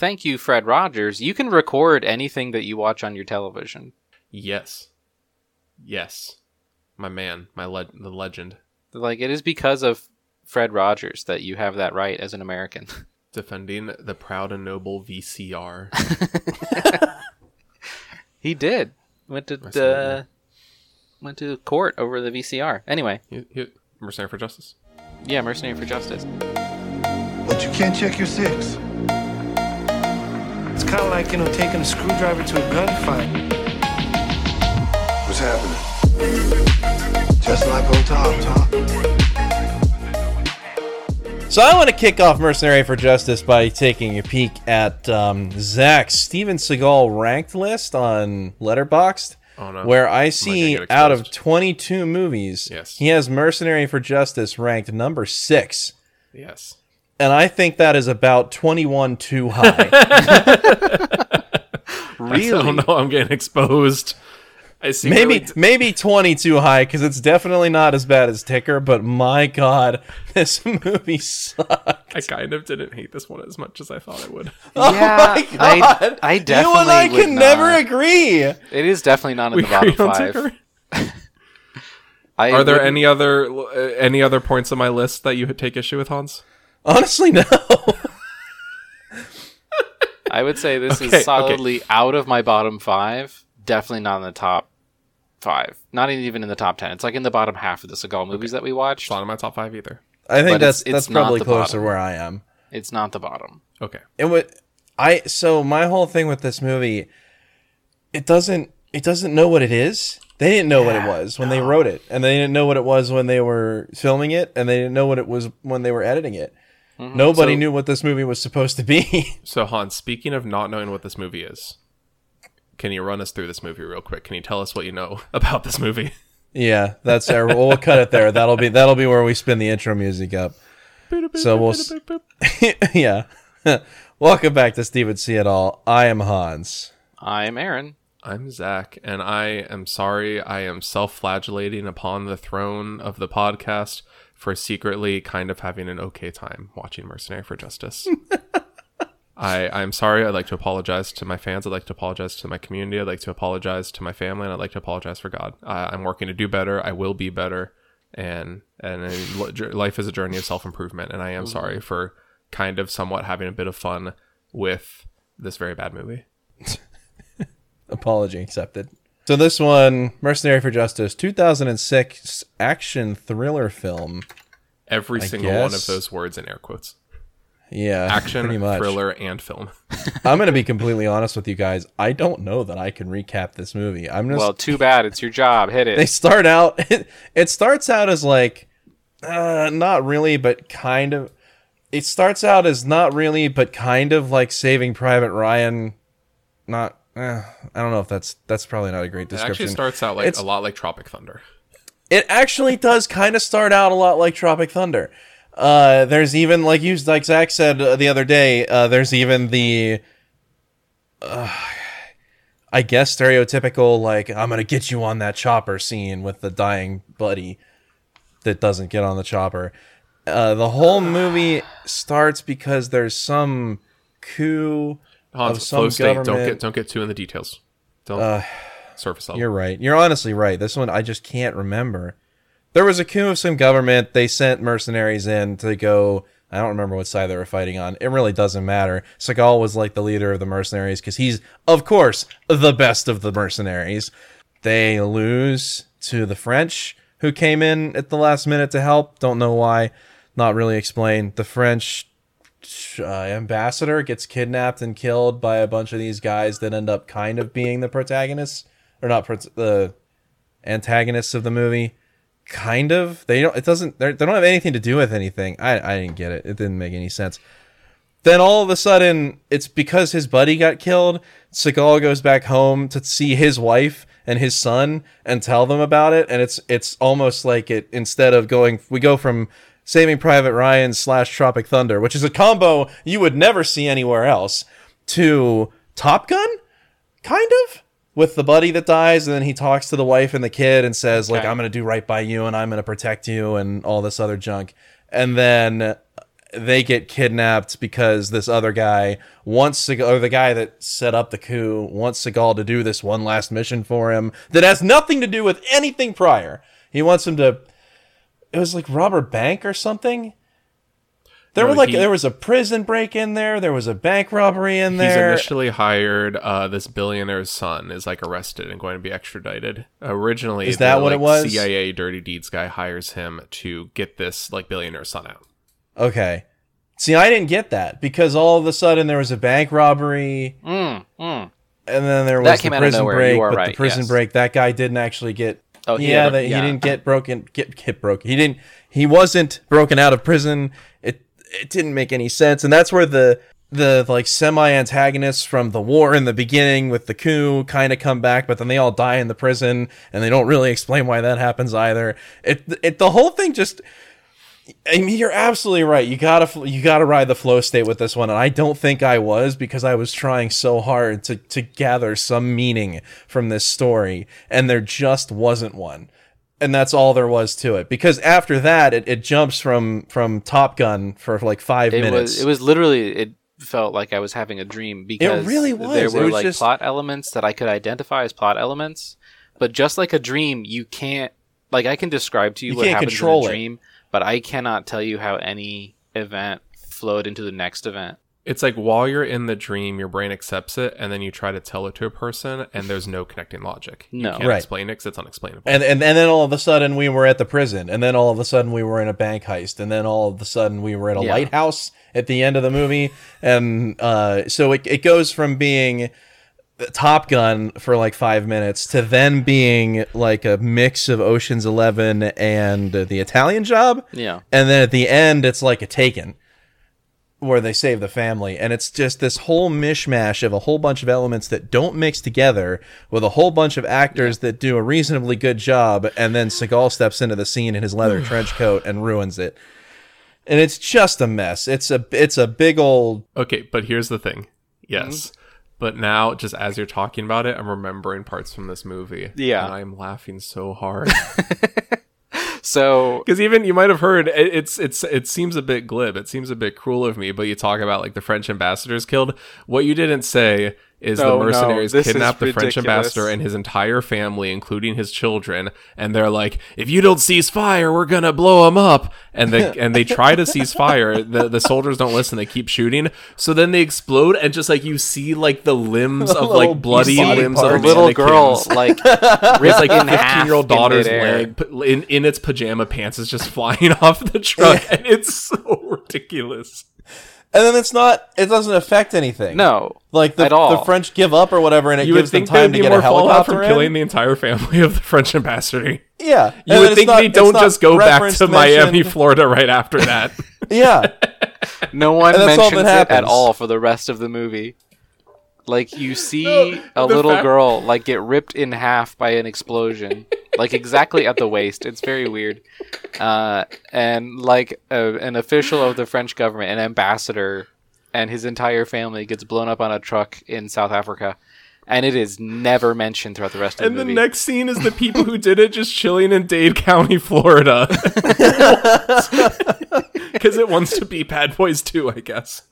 Thank you, Fred Rogers. You can record anything that you watch on your television. Yes. Yes. My man, my le- the legend. Like it is because of Fred Rogers that you have that right as an American. Defending the proud and noble VCR. he did. Went to Rest in uh, went to court over the VCR. Anyway, He- he- Mercenary for Justice. yeah, Mercenary for Justice. But you can't check your six. It's kind of like, you know, taking a screwdriver to a gunfight. What's happening? Just like on top, top. So I want to kick off Mercenary for Justice by taking a peek at um, Zach's Steven Seagal ranked list on Letterboxd, Oh, no. where I see out of 22 movies, Yes. he has Mercenary for Justice ranked number six, Yes. And I think that is about 21 too high. Really? I don't know. I'm getting exposed. I see. maybe maybe 20 too high because it's definitely not as bad as Ticker, but my god, this movie sucks. I kind of didn't hate this one as much as I thought I would. yeah, Oh my God. I, I you and I would can never agree. It is definitely not in We the bottom on five. Ticker. I Are there wouldn't- any other uh, any other points on my list that you take issue with, Hans? Honestly, no. I would say this Okay, is okay. solidly out of my bottom five. Definitely not in the top five. Not even in the top ten. It's like in the bottom half of the Seagal movies that we watched. It's not in my top five either. I think But that's it's- it's not probably closer bottom. where I am. It's not the bottom. Okay. It would I so my whole thing with this movie it doesn't it doesn't know what it is. They didn't know what it was when they wrote it, and they didn't know what it was when they were filming it, and they didn't know what it was when they were editing it. Mm-hmm. Nobody So- knew what this movie was supposed to be. So Hans, speaking of not knowing what this movie is, can you run us through this movie real quick? Can you tell us what you know about this movie? yeah, that's our. We'll, we'll cut it there. That'll be that'll be where we spin the intro music up. So we'll. yeah. Welcome back to Steven See It All. I am Hans. I'm Aaron. I'm Zach, and I am sorry I am self flagellating upon the throne of the podcast for secretly kind of having an okay time watching Mercenary for Justice. I, I'm sorry. I'd like to apologize to my fans. I'd like to apologize to my community. I'd like to apologize to my family, and I'd like to apologize for God. I, I'm working to do better. I will be better, and and life is a journey of self improvement. And I am sorry for kind of somewhat having a bit of fun with this very bad movie. Apology accepted. So this one, Mercenary for Justice, 2006 action thriller film. Every single one of those words in air quotes. Yeah, action, pretty much. thriller, and film. I'm gonna be completely honest with you guys. I don't know that I can recap this movie. I'm just Well, too bad. It's your job. Hit it. they start out. It, starts out as like, uh, not really, but kind of. It starts out as not really, but kind of like Saving Private Ryan. Not. Uh, I don't know if that's that's probably not a great description. It actually starts out like It's- a lot like Tropic Thunder. It actually does kind of start out a lot like Tropic Thunder. Uh, there's even like you like Zach said uh, the other day. Uh, there's even the, uh, I guess stereotypical like I'm gonna get you on that chopper scene with the dying buddy that doesn't get on the chopper. Uh, the whole movie starts because there's some coup Hans, some flow state. Don't get don't get too in the details. Don't uh, surface level. You're right. You're honestly right. This one I just can't remember. There was a coup of some government. They sent mercenaries in to go. I don't remember what side they were fighting on. It really doesn't matter. Seagal was like the leader of the mercenaries because he's, of course, the best of the mercenaries. They lose to the French, who came in at the last minute to help. Don't know why. Not really explained. The French uh, ambassador gets kidnapped and killed by a bunch of these guys that end up kind of being the protagonists or not the antagonists of the movie. Kind of. They don't it doesn't they don't have anything to do with anything. I i didn't get it. It didn't make any sense. Then all of a sudden it's because his buddy got killed Seagal goes back home to see his wife and his son and tell them about it and it's it's almost like it instead of going we go from saving private ryan slash tropic thunder which is a combo you would never see anywhere else to top gun kind of with the buddy that dies and then he talks to the wife and the kid and says like i'm gonna do right by you and i'm gonna protect you and all this other junk and then they get kidnapped because this other guy wants Seagal, or the guy that set up the coup wants Seagal to do this one last mission for him that has nothing to do with anything prior. He wants him to. It was like rob a bank or something. There No, were like he- there was a prison break in there. There was a bank robbery in there. He's there. initially hired. Uh, this billionaire's son is like arrested and going to be extradited. Originally, Is that the, what it was? CIA dirty deeds guy hires him to get this like billionaire's son out. Okay. See, I didn't get that because all of a sudden there was a bank robbery, Mm, mm. and then there was That the came out of prison nowhere. break. You are but the prison yes. break, that guy didn't actually get. Oh, he yeah, a- that, yeah. he didn't get broken. Get get broken. He didn't. He wasn't broken out of prison. It it didn't make any sense, and that's where the the like semi antagonists from the war in the beginning with the coup kind of come back, but then they all die in the prison, and they don't really explain why that happens either. It it the whole thing just. I mean, you're absolutely right. You gotta you gotta ride the flow state with this one, and I don't think I was because I was trying so hard to to gather some meaning from this story, and there just wasn't one, and that's all there was to it. Because after that, it, it jumps from from Top Gun for like five It minutes. was. It was literally. It felt like I was having a dream because it really was. There were was like just- plot elements that I could identify as plot elements, but just like a dream, you can't. Like I can describe to you, You what happens control in a dream, but I cannot tell you how any event flowed into the next event. It's like while you're in the dream, your brain accepts it, and then you try to tell it to a person, and there's no connecting logic. No. you can't Right. explain it 'cause it's unexplainable. and, and and then all of a sudden we were at the prison, and then all of a sudden we were in a bank heist, and then all of a sudden we were at a Yeah. lighthouse at the end of the movie, and uh, so it it goes from being Top Gun for like five minutes to then being like a mix of Ocean's Eleven and the Italian Job, Yeah. and then at the end it's like a Taken, where they save the family, and it's just this whole mishmash of a whole bunch of elements that don't mix together with a whole bunch of actors that do a reasonably good job, and then Seagal steps into the scene in his leather trench coat and ruins it. And it's just a mess. It's a it's a big old Okay, but here's the thing. Yes. Mm-hmm. But now, just as you're talking about it, I'm remembering parts from this movie. Yeah. And I'm laughing so hard. So Because even you might have heard it, it's it's it seems a bit glib. It seems a bit cruel of me, but you talk about like the French ambassador's killed. What you didn't say is No, the mercenaries this is kidnapped the French ambassador and his entire family, including his children, and they're like, "If you don't cease fire, we're gonna blow him up." And they and they try to cease fire. The the soldiers don't listen. They keep shooting. So then they explode, and just like you see like the limbs of like bloody limbs a of parts. little girl like It's ripped like in a half 15 year old daughter's midair. leg in, in its pajama pants is just flying off the truck, and it's so ridiculous. And then it's not it doesn't affect anything. No, Like the, at all. the French give up or whatever and it You would gives them time to get more a fallout helicopter from in. killing the entire family of the French ambassador. Yeah. You And would think not- they don't just go back referenced, to Miami. Florida right after that. Yeah. No one And that's all mentions that it at all for the rest of the movie. Like you see No, a little fact- girl like get ripped in half by an explosion, like exactly at the waist. It's very weird. Uh, and like a, an official of the French government, an ambassador, and his entire family gets blown up on a truck in South Africa, and it is never mentioned throughout the rest of and the movie. And the next scene is the people who did it just chilling in Dade County, Florida. Because it wants to be Bad Boys 2, I guess.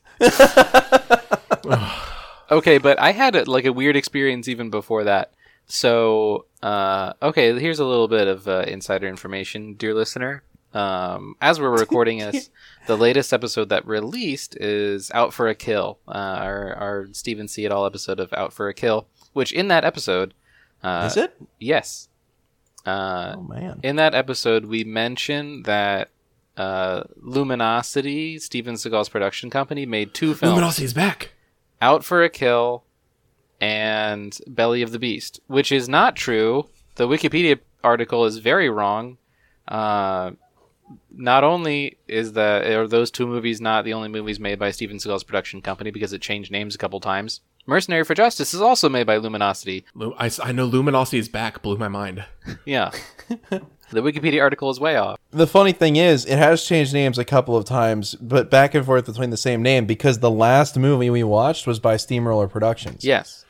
Okay, but I had a, like a weird experience even before that. So, uh, okay, here's a little bit of uh, insider information, dear listener. Um, as we're recording this, the latest episode that released is Out for a Kill, uh, our, our Steven Seagal episode of Out for a Kill, which in that episode, uh, Is it? yes, uh, Oh man. in that episode, we mentioned that uh, Luminosity, Steven Seagal's production company, made two films. Luminosity's back. Out for a Kill and Belly of the Beast, which is not true. The Wikipedia article is very wrong. Uh, not only is that are those two movies not the only movies made by Steven Seagal's production company because it changed names a couple times. Mercenary for Justice is also made by Luminosity. Lu- I, s- I know Luminosity's back. Blew my mind. Yeah. the Wikipedia article is way off. The funny thing is, it has changed names a couple of times, but back and forth between the same name because the last movie we watched was by Steamroller Productions. Yes.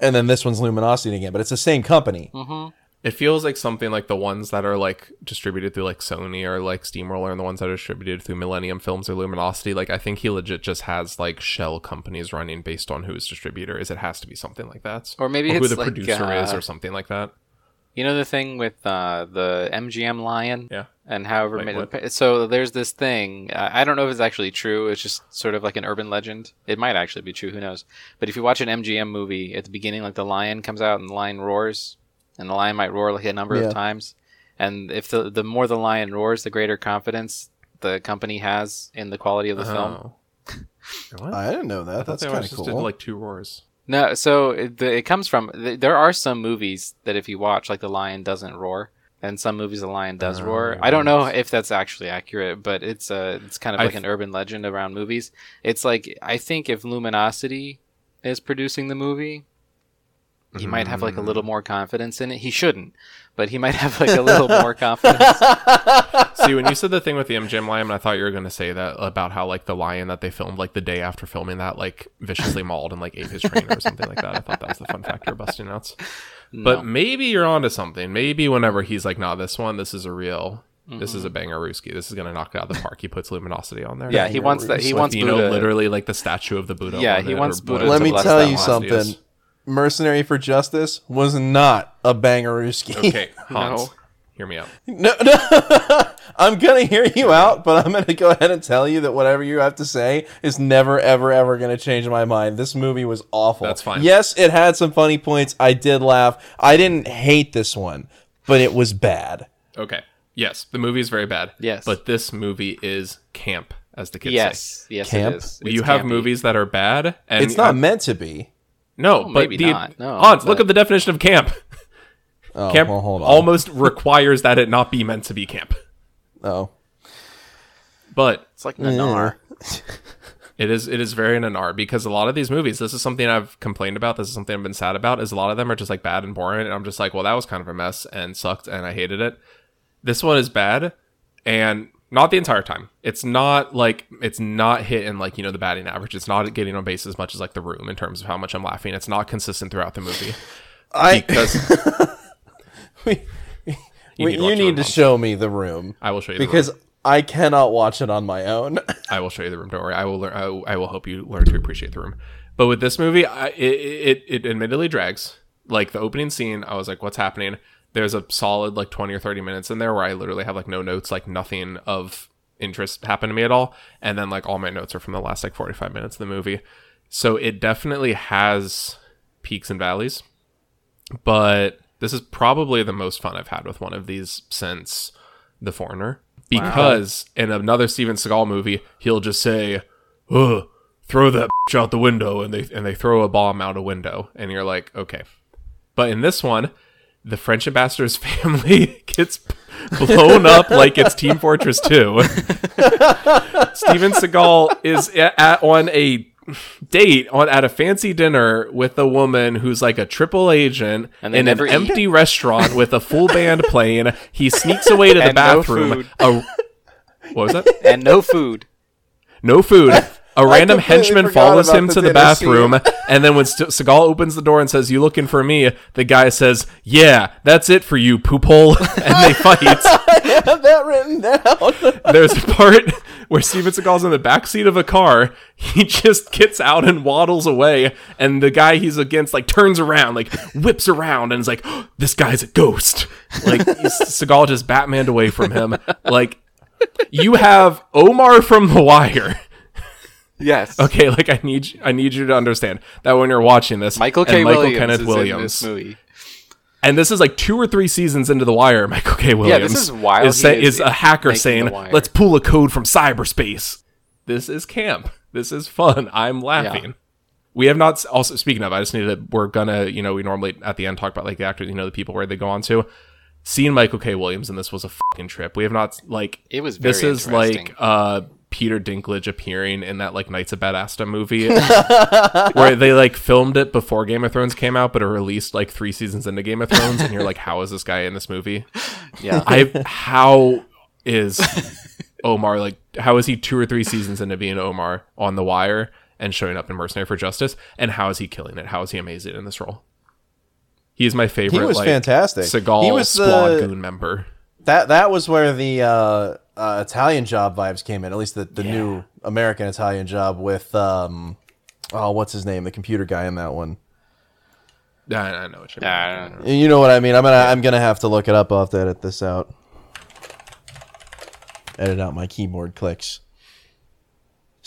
And then this one's Luminosity again, but it's the same company. Mm-hmm. It feels like something like the ones that are like distributed through like Sony or like Steamroller and the ones that are distributed through Millennium Films or Luminosity. Like I think he legit just has like shell companies running based on who his distributor is. It has to be something like that. Or maybe who it's the like, producer is uh, or something like that. You know the thing with uh, the MGM Lion? Yeah. And however Wait, many. So there's this thing. Uh, I don't know if it's actually true. It's just sort of like an urban legend. It might actually be true. Who knows? But if you watch an MGM movie at the beginning, like the lion comes out and the lion roars, and the lion might roar like a number Yeah. of times. And if the the more the lion roars, the greater confidence the company has in the quality of the film. Oh. what? I didn't know that. I That's kind of just did cool. like two roars. No, so it, the, it comes from. th- There are some movies that if you watch, like the lion doesn't roar, and some movies the lion does roar. I don't know if that's actually accurate, but it's uh, it's kind of I like th- an urban legend around movies. It's like I think if Luminosity is producing the movie, he might have like a little mm-hmm. more confidence in it. He shouldn't, but he might have like a little more confidence. See, when you said the thing with the MGM lion, I thought you were going to say that about how like the lion that they filmed like the day after filming that like viciously mauled and like ate his trainer or something like that. I thought that was the fun factor you're busting out. But maybe you're onto something. Maybe whenever he's like, "Nah, this one, this is a real, this is a mm-hmm. banger Ruski. This is gonna knock it out of the park." He puts luminosity on there. Yeah, he wants that. He With, wants you Buddha. know, literally like the statue of the Buddha. Yeah, he wants or Buddha Let to me bless tell you one. something. Is. Mercenary for Justice was not a bangarooski. Okay, Hans, No. hear me out. no, no. I'm gonna hear you out, but I'm gonna go ahead and tell you that whatever you have to say is never, ever, ever gonna change my mind. This movie was awful. That's fine. Yes, it had some funny points. I did laugh. I didn't hate this one, but it was bad. Okay, yes, the movie is very bad. Yes. but this movie is camp, as the kids say. Yes, yes, Camp? it is. you have campy. movies that are bad, and It's not uh, meant to be. No, Oh, but maybe the not. No, Hans, look but- up the definition of camp. Oh, Camp well, hold on. almost requires that it not be meant to be camp, Oh, but It's like Nanar. it is it is very nanar because a lot of these movies, this is something I've complained about. This is something I've been sad about. Is a lot of them are just like bad and boring, and I'm just like, well, that was kind of a mess and sucked, and I hated it. This one is bad, and not the entire time. It's not like it's not hitting like you know the batting average. It's not getting on base as much as like The Room in terms of how much I'm laughing. It's not consistent throughout the movie I. because we, You need to you need to show me the room I will show you the because. I cannot watch it on my own. I will show you the room. Don't worry. I will. Learn, I, will- I will help you learn to appreciate the room. But with this movie, I, it, it it admittedly drags. Like the opening scene, I was like, "What's happening?" There's a solid like 20 or 30 minutes in there where I literally have like no notes, like nothing of interest happened to me at all, and then like all my notes are from the last like 45 minutes of the movie. So it definitely has peaks and valleys, but this is probably the most fun I've had with one of these since The Foreigner. Because in another Steven Seagal movie, he'll just say, Ugh, throw that bitch out the window and they and they throw a bomb out a window and you're like, okay. But in this one, the French ambassador's family gets blown up like it's Team Fortress 2. Steven Seagal is at, on a date on at a fancy dinner with a woman who's like a triple agent And in an eat. empty restaurant with a full band playing. He sneaks away to the And no bathroom. food. A- what was that? and no food. No food. A random henchman follows him to the bathroom, and then when St- Seagal opens the door and says, "You looking for me?" The guy says, "Yeah, that's it for you, poop hole," and they fight. I have that written down. There's a part where Steven Seagal's in the backseat of a car. He just gets out and waddles away, and the guy he's against like turns around, like whips around, and is like, "Oh, "This guy's a ghost." Like Seagal just Batmaned away from him. Like you have Omar from The Wire. Yes. Okay, like I need I need you to understand that when you're watching this, Michael K. Michael Williams Kenneth is Williams, in this movie. and this is like two or three seasons into The Wire. Michael K. Williams, this is while is, say, is is a hacker saying, "Let's pull a code from cyberspace." This is camp. This is fun. I'm laughing. Yeah. We have not. Also, speaking of, I just need to. We're gonna, you know, we normally at the end talk about like the actors, you know, the people where they go on to. Seeing Michael K. Williams and this was a fucking trip. We have not like It was this is like uh Peter Dinklage appearing in that like Knights of Badassdom movie where they like filmed it before Game of Thrones came out, but it released like three seasons into Game of Thrones, and you're like, how is this guy in this movie? Yeah. I how is Omar like how is he two or three seasons into being Omar on The Wire and showing up in Mercenary for Justice, and how is he killing it? How is he amazing in this role? He is my favorite. He was like, fantastic. Seagal He was squad the- goon member. That that was where the uh, uh, Italian job vibes came in. At least the, the new American Italian job with um, oh, what's his name? The computer guy in that one. Yeah, I I know what you mean. I know. You know what I mean? I'm gonna I'm gonna have to look it up. I'll have to edit this out. Edit out my keyboard clicks.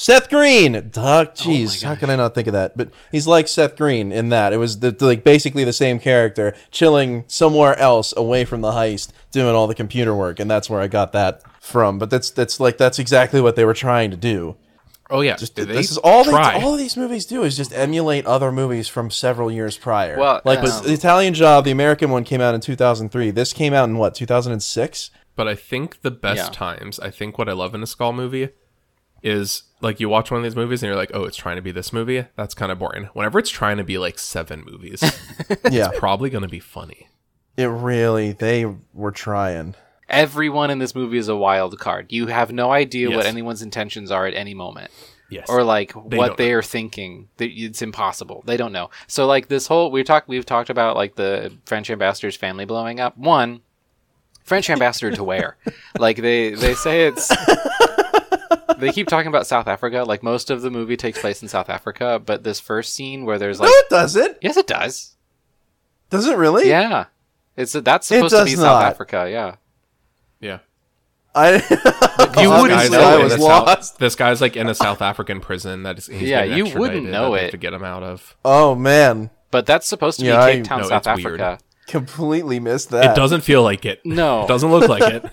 Seth Green, Doc. Jeez, how can I not think of that? But he's like Seth Green in that it was the, the- like basically the same character, chilling somewhere else away from the heist, doing all the computer work, and that's where I got that from. But that's that's like that's exactly what they were trying to do. Oh yeah, Just this is all they, try? all these movies do is just emulate other movies from several years prior. Well, like um, the Italian Job, the American one came out in 2003. This came out in what 2006. But I think the best Yeah. times, I think what I love in a Skull movie is like you watch one of these movies and you're like, oh, it's trying to be this movie. That's kind of boring. Whenever it's trying to be like seven movies, Yeah, probably going to be funny. it really they were trying. Everyone in this movie is a wild card. You have no idea what anyone's intentions are at any moment. Yes. or like They what they know. are thinking that it's impossible they don't know so like this whole we talked we've talked about like the french ambassador's family blowing up one french ambassador to where like they they say it's they keep talking about south africa like most of the movie takes place in south africa but this first scene where there's No, it doesn't. yes it does Does it really? yeah it's that's It supposed to be does south africa yeah yeah. I you wouldn't know I it. was in a South- lost. this guy's like in a South African prison that is he's Yeah, you wouldn't know that they have it. to get him out of. Oh man, but that's supposed to Yeah, be cape town no, south it's weird. africa completely missed that. It doesn't feel like it. no It doesn't look like it.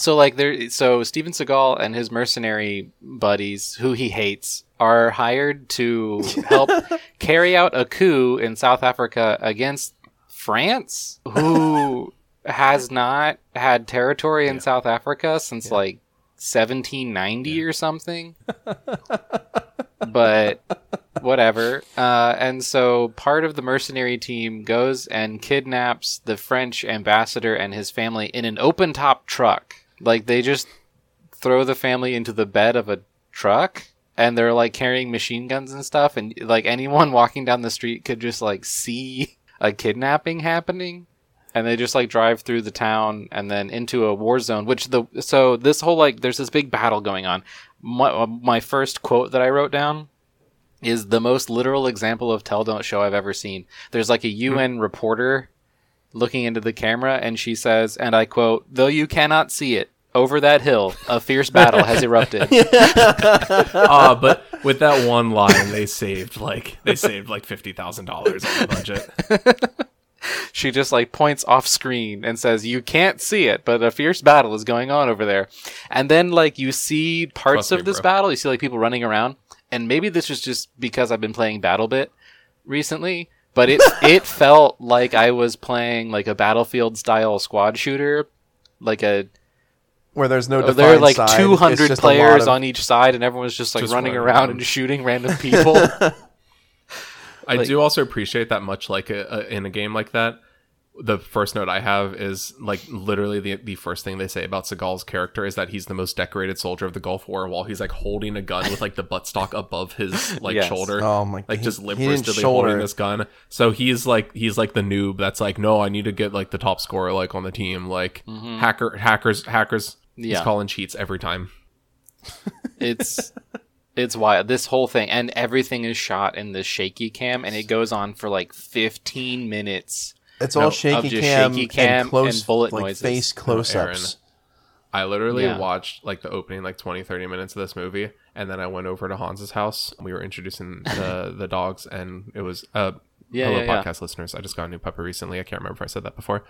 So like there so Steven Seagal and his mercenary buddies who he hates are hired to help carry out a coup in South Africa against France who has not had territory in South Africa since like 1790 or something. but whatever. Uh, and so part of the mercenary team goes and kidnaps the French ambassador and his family in an open top truck. Like they just throw the family into the bed of a truck and they're like carrying machine guns and stuff and like anyone walking down the street could just like see a kidnapping happening and they just like drive through the town and then into a war zone which the so this whole like there's this big battle going on. My, uh, my first quote that i wrote down is the most literal example of tell don't show i've ever seen. There's like a hmm. un reporter looking into the camera and she says and i quote though you cannot see it over that hill a fierce battle has erupted Ah, but with that one line, they saved like they saved like fifty thousand dollars on the budget. she just like points off screen and says you can't see it but a fierce battle is going on over there and then like you see parts Trust of me, this bro. battle you see like people running around and maybe this is just because i've been playing battlebit recently but it it felt like i was playing like a battlefield style squad shooter like a where there's no. there are like side. 200 players of- on each side and everyone's just like Just running running around around. and shooting random people I Like- do also appreciate that much like a, a, in a game like that. The first note I have is like literally the the first thing they say about Seagal's character is that he's the most decorated soldier of the Gulf War while he's like holding a gun with like the buttstock above his like Yes. shoulder. Oh my- Like he- just limp he wristedly holding this gun. So he's like he's like the noob that's like, no, I need to get like the top scorer like on the team. Like hacker hackers hackers he's Mm-hmm. Yeah. calling cheats every time. it's it's wild this whole thing and everything is shot in this shaky cam and it goes on for like 15 minutes It's No, all shaky just cam, shaky cam and close and bullet like noises. face close-ups. I literally Yeah. watched like the opening like 20 30 minutes of this movie and then I went over to Hans's house. We were introducing the the dogs and it was uh Yeah, hello yeah, yeah. podcast listeners. I just got a new puppy recently. I can't remember if I said that before.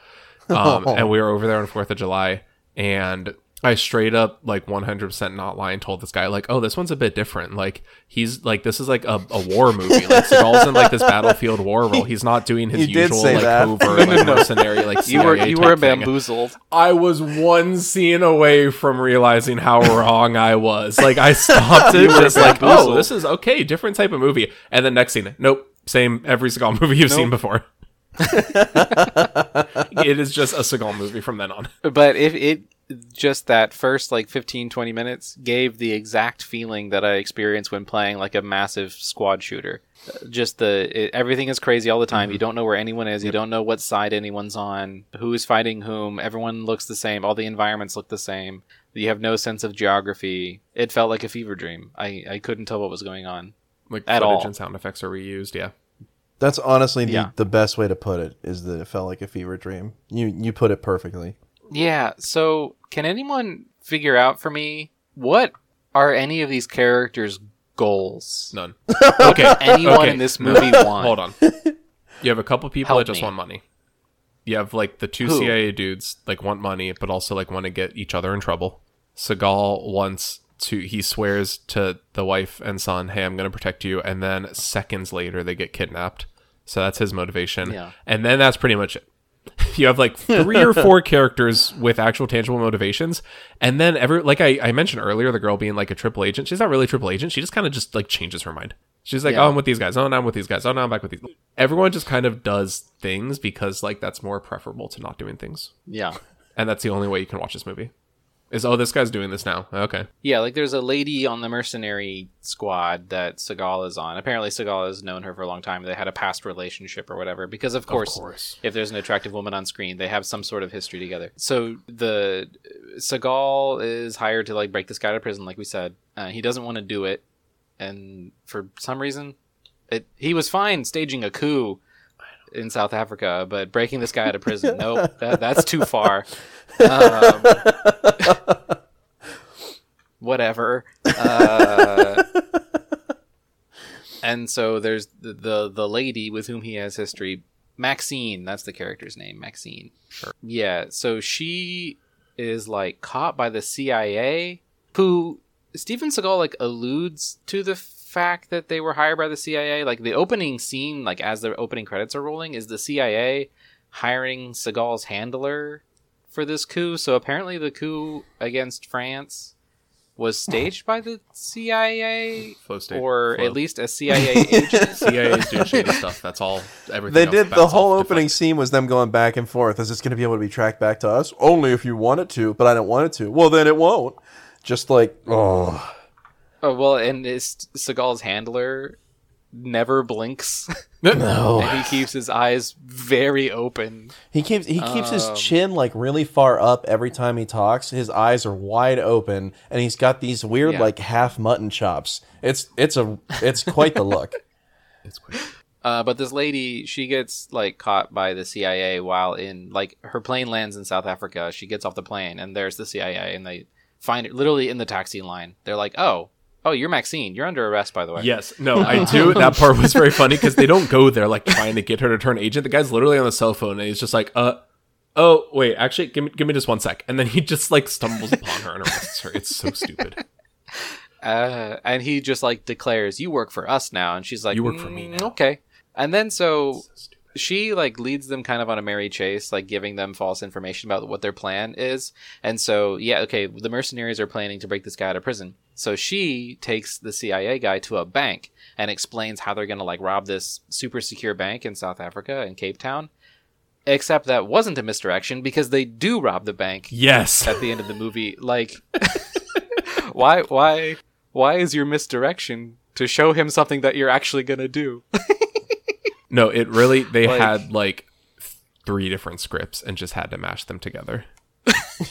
Um, and we were over there on 4th of July and I straight up like 100% not lying told this guy like, "Oh, this one's a bit different. Like he's like this is like a, a war movie. Like Seagal's in like this battlefield war role. He's not doing his usual say like that. covert like mercenary like you were you were type thing. bamboozled I was one scene away from realizing how wrong I was. Like I stopped it, just like, oh, this is okay, different type of movie. And then next scene, nope, same every Seagal movie you've seen before. it is just a Seagal movie from then on. but if it just that first like 15 20 minutes gave the exact feeling that I experienced when playing like a massive squad shooter. Just the it, everything is crazy all the time. You mm-hmm. don't know where anyone is. You don't know what side anyone's on. Who is fighting whom? Everyone looks the same. All the environments look the same. You have no sense of geography. It felt like a fever dream. I I couldn't tell what was going on. Like At footage all. and sound effects are reused. Yeah. That's honestly the, Yeah. the best way to put it. Is that it felt like a fever dream. You you put it perfectly. Yeah, so can anyone figure out for me what are any of these characters' goals? None. Okay, anyone Okay. in this movie want? Hold on. You have a couple people Help that just me. want money. You have like the two Who? CIA dudes like want money, but also like want to get each other in trouble. Seagal wants to. He swears to the wife and son, "Hey, I'm going to protect you," and then seconds later they get kidnapped. So that's his motivation. Yeah. And then that's pretty much it. You have like three or four characters with actual tangible motivations, and then every like I, I mentioned earlier, the girl being like a triple agent. She's not really a triple agent. She just kind of just like changes her mind. She's like, Yeah. oh, I'm with these guys. Oh, now I'm with these guys. Oh, now I'm back with these. Everyone just kind of does things because like that's more preferable to not doing things, Yeah. and that's the only way you can watch this movie. Is oh, this guy's doing this now. Okay, Yeah, like there's a lady on the mercenary squad that Seagal is on. Apparently, Seagal has known her for a long time. They had a past relationship or whatever. Because of course, course. if there's an attractive woman on screen, they have some sort of history together. So the Seagal is hired to like break this guy out of prison, like we said. Uh, he doesn't want to do it, and for some reason, it he was fine staging a coup in South Africa, but breaking this guy out of prison, nope, that, that's too far. Um, whatever. Uh, and so there's the, the the lady with whom he has history, Maxine. That's the character's name, Maxine. Yeah. So she is like caught by the CIA, who Steven Seagal like alludes to the fact that they were hired by the CIA. Like the opening scene, like as the opening credits are rolling, is the CIA hiring Seagal's handler for this coup. So apparently, the coup against France was staged by the CIA, Flow state. or Flow. at least a CIA agent. CIA is doing shady stuff. That's all. Everything. They did the whole opening deflect. scene was them going back and forth. Is this going to be able to be tracked back to us? Only if you want it to, but I don't want it to. Well, then it won't. Just like oh, oh well, and it's Seagal's handler never blinks, no. and he keeps his eyes very open. He keeps he keeps his Um, chin like really far up every time he talks. His eyes are wide open, and he's got these weird Yeah. like half mutton chops. It's it's a it's quite the look. It's quick. Uh, but this lady, she gets like caught by the CIA while in like her plane lands in South Africa. She gets off the plane, and there's the CIA, and they find it literally in the taxi line. They're like, "Oh, oh, you're Maxine. You're under arrest, by the way." Yes, no, I do. That part was very funny because they don't go there like trying to get her to turn agent. The guy's literally on the cell phone and he's just like, uh, oh wait, actually, give me give me just one sec, and then he just like stumbles upon her and arrests her. It's so stupid. Uh, and he just like declares, "You work for us now," and she's like, You work for me "Mm, now." Okay. And then so she like leads them kind of on a merry chase, like giving them false information about what their plan is. And so yeah, okay, the mercenaries are planning to break this guy out of prison. So she takes the CIA guy to a bank and explains how they're going to like rob this super secure bank in South Africa in Cape Town. Except that wasn't a misdirection because they do rob the bank Yes, at the end of the movie. Like, why, why, why is your misdirection to show him something that you're actually gonna do? no, it really they Like- had like three different scripts and just had to mash them together.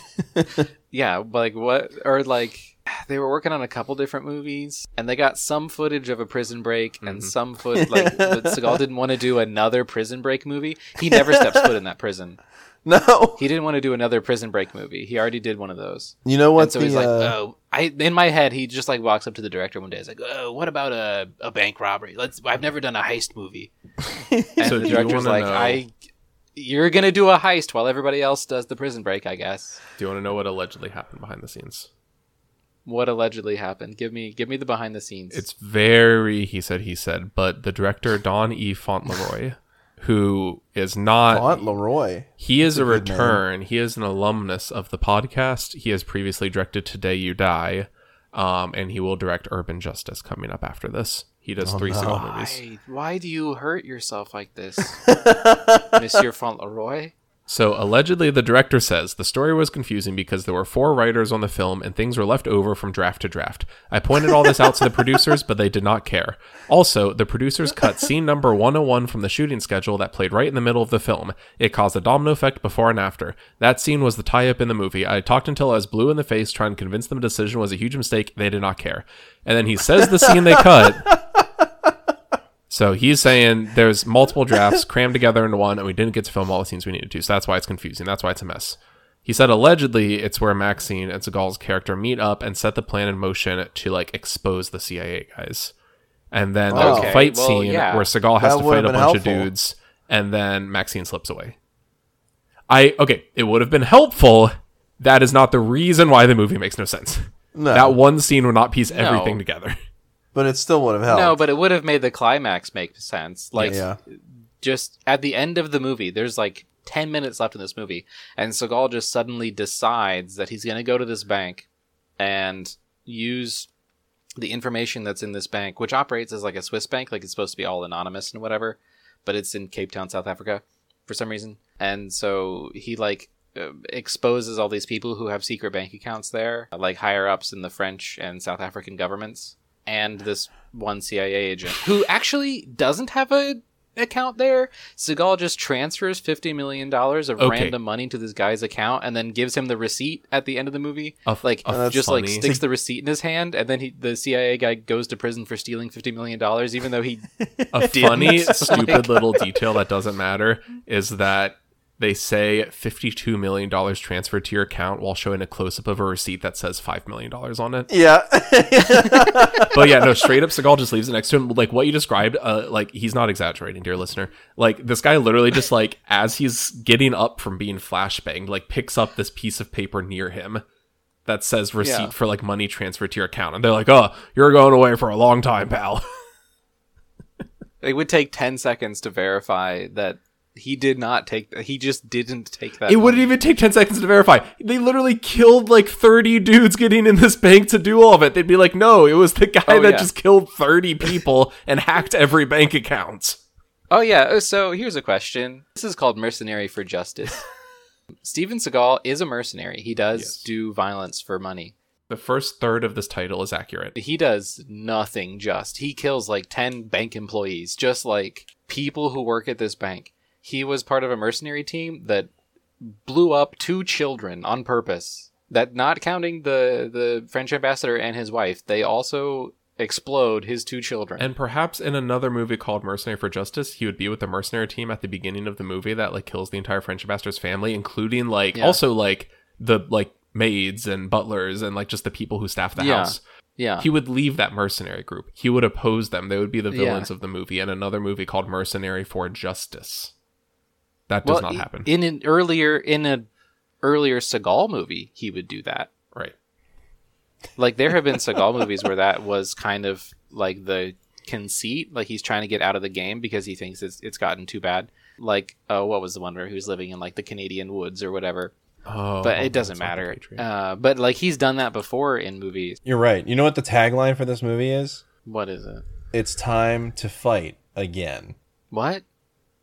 yeah, like what, or like they were working on a couple different movies, and they got some footage of a prison break and some foot. Like, but Seagal didn't want to do another prison break movie. He never steps foot in that prison. No, He didn't want to do another prison break movie. He already did one of those. you know what? and so the, he's like, uh, "Oh, I." In my head, he just like walks up to the director one day. He's like, "Oh, what about a, a bank robbery? Let's. I've never done a heist movie." And So the do you director's like, know- "I, you're gonna do a heist while everybody else does the prison break, I guess." Do you want to know what allegedly happened behind the scenes? What allegedly happened? Give me, give me the behind the scenes. It's very he said he said, but the director Don E. Fauntleroy, who is not Aunt Leroy. He is a, good name. return. He is an alumnus of the podcast. He has previously directed Today You Die, um, and he will direct Urban Justice coming up after this. He does three single movies. why, why do you hurt yourself like this, Monsieur Fauntleroy? So allegedly, the director says the story was confusing because there were four writers on the film and things were left over from draft to draft. I pointed all this out to the producers, but they did not care. Also, the producers cut scene number 101 from the shooting schedule that played right in the middle of the film. It caused a domino effect before and after. That scene was the tie up in the movie. I talked until I was blue in the face trying to convince them a decision was a huge mistake. They did not care. And then he says the scene they cut. So he's saying there's multiple drafts crammed together into one, and we didn't get to film all the scenes we needed to. So that's why it's confusing. That's why it's a mess. He said allegedly it's where Maxine and Seagal's character meet up and set the plan in motion to like expose the CIA guys. And then there's Okay, a fight well, scene yeah. where Seagal has That to fight a been bunch of dudes, and then Maxine slips away. I okay, it would have been helpful. That is not the reason why the movie makes no sense. No. That one scene would not piece everything No. together. But it still would have helped. No, but it would have made the climax make sense. Like, yeah. just at the end of the movie, there's like 10 minutes left in this movie, and Seagal just suddenly decides that he's going to go to this bank and use the information that's in this bank, which operates as like a Swiss bank, like it's supposed to be all anonymous and whatever, but it's in Cape Town, South Africa for some reason. And so he like uh, exposes all these people who have secret bank accounts there, like higher ups in the French and South African governments, and this one CIA agent who actually doesn't have a account there. Seagal just transfers fifty million dollars of Okay. random money to this guy's account and then gives him the receipt at the end of the movie. Like oh, that's just like sticks the receipt in his hand, and then he the CIA guy goes to prison for stealing fifty million dollars, even though he A funny, stupid little detail that doesn't matter is that they say $52 million transferred to your account while showing a close up of a receipt that says $5 million on it. Yeah. But yeah, no, straight up, Seagal just leaves it next to him. Like what you described, uh, like he's not exaggerating, dear listener. Like this guy literally just like, as he's getting up from being flashbanged, like picks up this piece of paper near him that says receipt Yeah. for like money transferred to your account. And they're like, oh, you're going away for a long time, pal. it would take ten seconds to verify that he did not take. He just didn't take that. It wouldn't even take 10 seconds to verify. They literally killed like 30 dudes getting in this bank to do all of it. They'd be like, no, it was the guy Oh, that yeah. just killed 30 people and hacked every bank account. Oh yeah. uh, So here's a question. This is called Mercenary for Justice. Steven Seagal is a mercenary. He does Yes. do violence for money. The first third of this title is accurate. He does nothing just. He kills like 10 bank employees, just like people who work at this bank. He was part of a mercenary team that blew up two children on purpose. That not counting the the French ambassador and his wife, they also explode his two children. And perhaps in another movie called Mercenary for Justice, he would be with the mercenary team at the beginning of the movie that like kills the entire French ambassador's family, including like Yeah. also like the like maids and butlers and like just the people who staff the Yeah. house. yeah. He would leave that mercenary group. He would oppose them. They would be the Yeah. villains of the movie. And another movie called Mercenary for Justice. That does not happen. In an earlier in a earlier Seagal movie, he would do that. right. Like there have been Seagal movies where that was kind of like the conceit, like he's trying to get out of the game because he thinks it's it's gotten too bad. Like oh, what was the one where he was living in like the Canadian woods or whatever? Oh, But it doesn't that's not the matter. Patriot. Uh, but like he's done that before in movies. You're right. You know what the tagline for this movie is? What is it? It's time to fight again. What?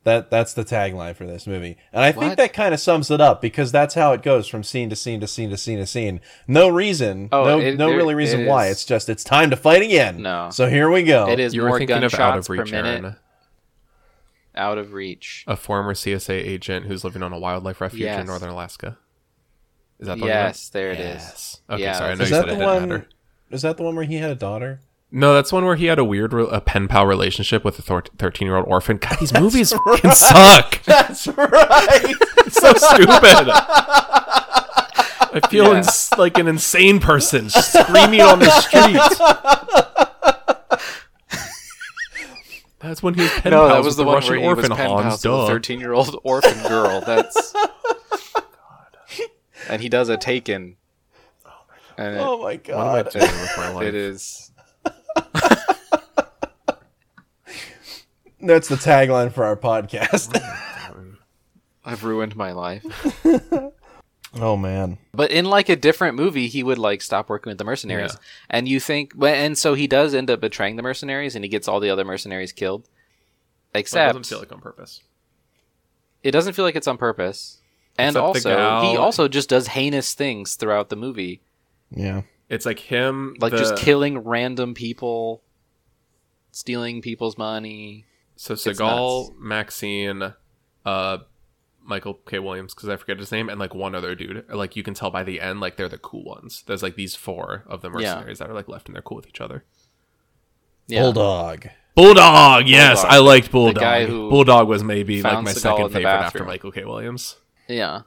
That that's the tagline for this movie. And I think that kind of sums it up because that's how it goes from scene to scene to scene to scene to scene. No reason. Oh, no it- no there- really reason it why. is- It's just it's time to fight again. No. So here we go. It is You were more thinking of gunshots Out of per Reach, minute. Aaron. Out of reach. A former CSA agent who's living on a wildlife refuge in northern Alaska. Is that the one? Yes, there one? it is. Yes. Okay, Yeah, sorry. I know Is you that said the it didn't one? matter. Is that the one where he had a daughter? No, that's one where he had a weird re- a pen pal relationship with a thirteen-year-old orphan. God, these movies fucking suck. That's right. so stupid. I feel Yeah. ins- like an insane person screaming on the street. That's when he was pen No, pals that was with the, the, one Russian where he was orphan pen Hans. pals a thirteen-year-old orphan girl. That's and he does a Taken. Oh and it- oh my god. What am I god. doing with my life? it is. That's the tagline for our podcast. I've ruined my life. oh man. But in like a different movie, he would like stop working with the mercenaries, Yeah. and you think, and so he does end up betraying the mercenaries, and he gets all the other mercenaries killed. Well, it Except doesn't feel like on purpose. it doesn't feel like it's on purpose. And Except also, gal- he also just does heinous things throughout the movie, Yeah. It's like him, like the- just killing random people, stealing people's money. So It's Seagal. Maxine, uh, Michael K. Williams, because I forget his name, and like one other dude. Like you can tell by the end, like they're the cool ones. There's like these four of the Yeah. mercenaries that are like left, and they're cool with each other. Yeah. Bulldog. Bulldog, yes, Bulldog. I liked Bulldog. guy who Bulldog was maybe like my Seagal second favorite after. Michael K. Williams. Yeah.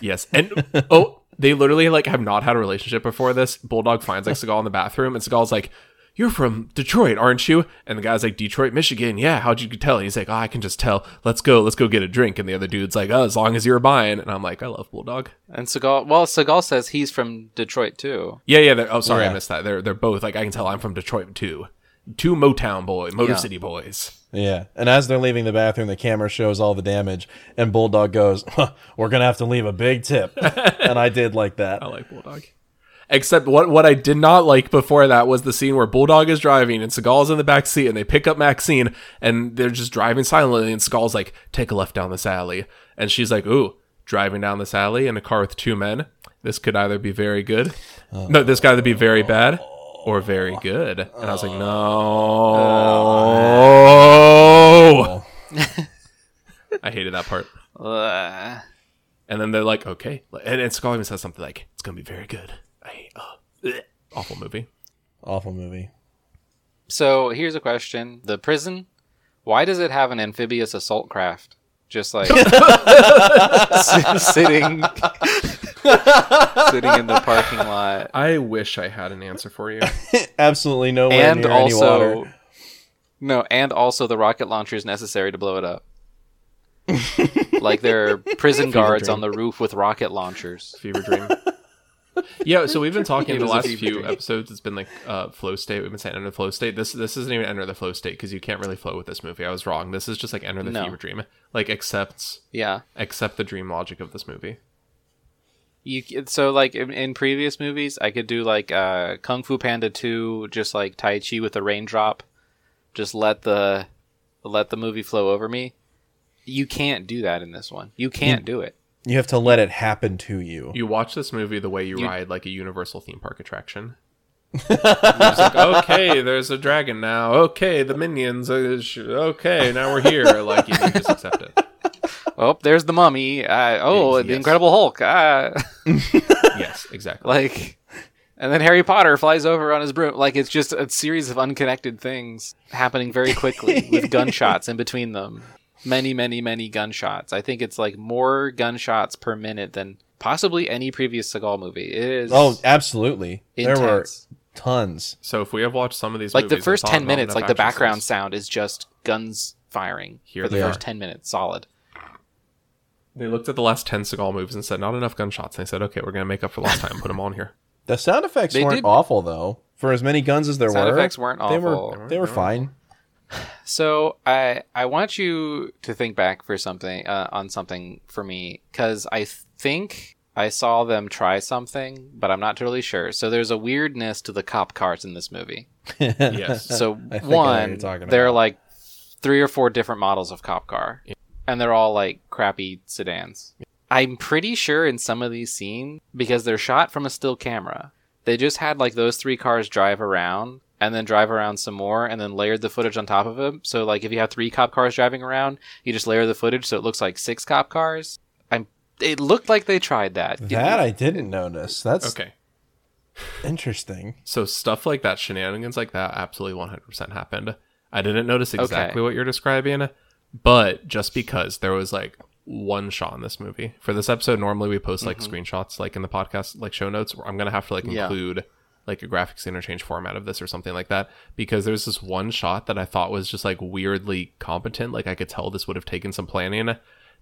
Yes, and oh, they literally like have not had a relationship before this. Bulldog finds like Seagal in the bathroom, and Seagal's like, "You're from Detroit, aren't you?" And the guy's like, "Detroit, Michigan." Yeah, how'd you tell? And he's like, oh, "I can just tell. Let's go, let's go get a drink." And the other dude's like, "Oh, as long as you're buying." And I'm like, "I love Bulldog." And Seagal, well, Seagal says he's from Detroit too. Yeah, yeah. they're- Oh, sorry, Yeah. I missed that. They're they're both like I can tell I'm from Detroit too. Two Motown boy, Motor Yeah. City boys. Yeah. And as they're leaving the bathroom, the camera shows all the damage, and Bulldog goes, huh, "We're gonna have to leave a big tip." and I did like that. I like Bulldog. Except what what I did not like before that was the scene where Bulldog is driving and Seagal's in the back seat and they pick up Maxine and they're just driving silently and Seagal's like, take a left down this alley. And she's like, ooh, driving down this alley in a car with two men. This could either be very good. No, this could either be very bad or very good. And I was like, no. I hated that part. Ugh. And then they're like, okay. And, and even says something like, it's going to be very good. I hate, oh, awful movie. Awful movie. So here's a question: The prison, why does it have an amphibious assault craft? Just like sitting, sitting in the parking lot, I wish I had an answer for you. Absolutely nowhere and near any also water. no, and also the rocket launchers necessary to blow it up. like there are prison guards dream. on the roof with rocket launchers. Fever dream. Yeah, so we've been talking It the last few episodes. It's been like uh, flow state. We've been saying enter the flow state. This this isn't even enter the flow state because you can't really flow with this movie. I was wrong. This is just like enter the No. fever dream. Like accepts Yeah, accept the dream logic of this movie. you so like in, in previous movies, I could do like uh, Kung Fu Panda two, just like Tai Chi with a raindrop, just let the let the movie flow over me. You can't do that in this one. You can't do it. You have to let it happen to you. You watch this movie the way you, You- ride like a Universal theme park attraction. Like, okay, there's a dragon now. Okay, the minions. uh, sh- Okay, now we're here. Like you, you just accept it. Oh, there's the mummy. Uh, oh, Yes. the Incredible Hulk. Ah. Yes, exactly. like, and then Harry Potter flies over on his broom. Like it's just a series of unconnected things happening very quickly with gunshots in between them. Many, many, many gunshots. I think it's like more gunshots per minute than possibly any previous Seagal movie. It is. Oh, absolutely. There were tons. So if we have watched some of these, like the movies and first ten minutes, like the background scenes, sound is just guns firing Here for the first are. ten minutes, solid. they looked at the last ten Seagal movies and said, "Not enough gunshots." And they said, "Okay, we're gonna make up for lost time. Put them on here." The sound effects They weren't did- awful though. For as many guns as there Sound were, effects weren't They awful. were they were fine. So I I want you to think back for something uh, on something for me because I think I saw them try something, but I'm not totally sure. So there's a weirdness to the cop cars in this movie. Yes. So I think I know what one, you're talking there are about. like three or four different models of cop car, and they're all like crappy sedans. I'm pretty sure in some of these scenes because they're shot from a still camera, they just had like those three cars drive around and then drive around some more and then layered the footage on top of them. So like if you have three cop cars driving around, you just layer the footage so it looks like six cop cars. I'm. It looked like they tried that. That I didn't notice. That's Okay. interesting. So stuff like that, shenanigans like that, absolutely 100% happened. I didn't notice exactly what you're describing, but just because there was like one shot in this movie for this episode, normally we post like mm-hmm. screenshots, like in the podcast, like show notes. I'm gonna have to like Yeah. Like a graphics interchange format of this or something like that because there's this one shot that I thought was just like weirdly competent. Like I could tell this would have taken some planning.